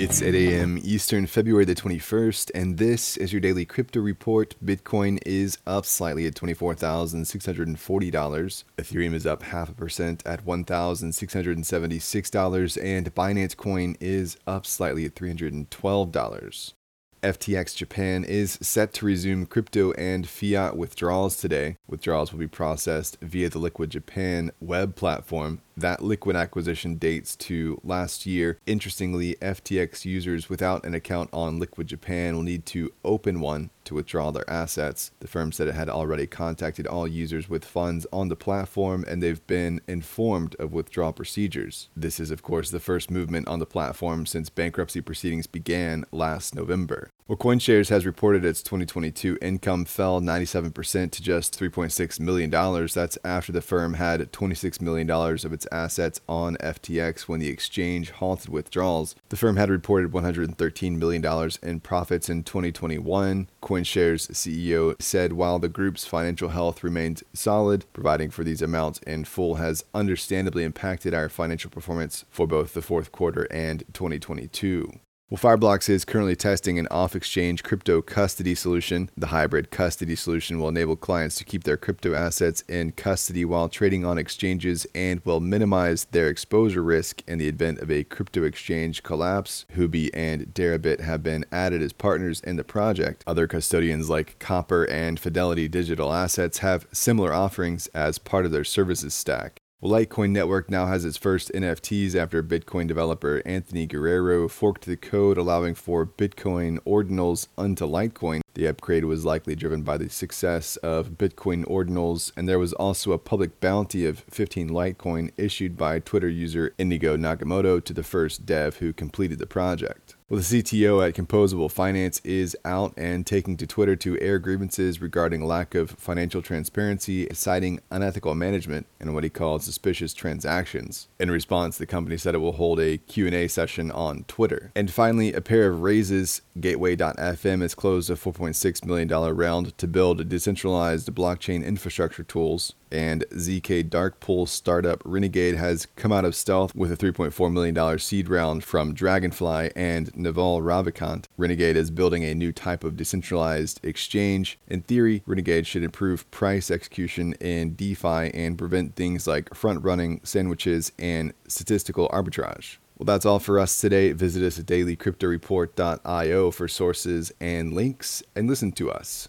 It's 8 a.m. Eastern, February the 21st, and this is your daily crypto report. Bitcoin is up slightly at $24,640. Ethereum is up half a percent at $1,676, and Binance Coin is up slightly at $312. FTX Japan is set to resume crypto and fiat withdrawals today. Withdrawals will be processed via the Liquid Japan web platform. That liquid acquisition dates to last year. Interestingly, FTX users without an account on Liquid Japan will need to open one to withdraw their assets. The firm said it had already contacted all users with funds on the platform and they've been informed of withdrawal procedures. This is, of course, the first movement on the platform since bankruptcy proceedings began last November. Well, CoinShares has reported its 2022 income fell 97% to just $3.6 million. That's after the firm had $26 million of its assets on FTX when the exchange halted withdrawals. The firm had reported $113 million in profits in 2021. CoinShares CEO said while the group's financial health remains solid, providing for these amounts in full has understandably impacted our financial performance for both the fourth quarter and 2022. Well, Fireblocks is currently testing an off exchange crypto custody solution. The hybrid custody solution will enable clients to keep their crypto assets in custody while trading on exchanges and will minimize their exposure risk in the event of a crypto exchange collapse. Huobi and Deribit have been added as partners in the project. Other custodians like Copper and Fidelity Digital Assets have similar offerings as part of their services stack. Well, Litecoin Network now has its first NFTs after Bitcoin developer Anthony Guerrera forked the code allowing for Bitcoin ordinals onto Litecoin. The upgrade was likely driven by the success of Bitcoin ordinals, and there was also a public bounty of 15 Litecoin issued by Twitter user Indigo Nakamoto to the first dev who completed the project. Well, the CTO at Composable Finance is out and taking to Twitter to air grievances regarding lack of financial transparency, citing unethical management and what he called suspicious transactions. In response, the company said it will hold a Q&A session on Twitter. And finally, a pair of raises, Gateway.fm has closed a $4.6 million round to build decentralized blockchain infrastructure tools and ZK Dark Pool startup Renegade has come out of stealth with a $3.4 million seed round from Dragonfly and Naval Ravikant. Renegade is building a new type of decentralized exchange. In theory, Renegade should improve price execution in DeFi and prevent things like front running, sandwiches, and statistical arbitrage. Well, that's all for us today. Visit us at dailycryptoreport.io for sources and links, and listen to us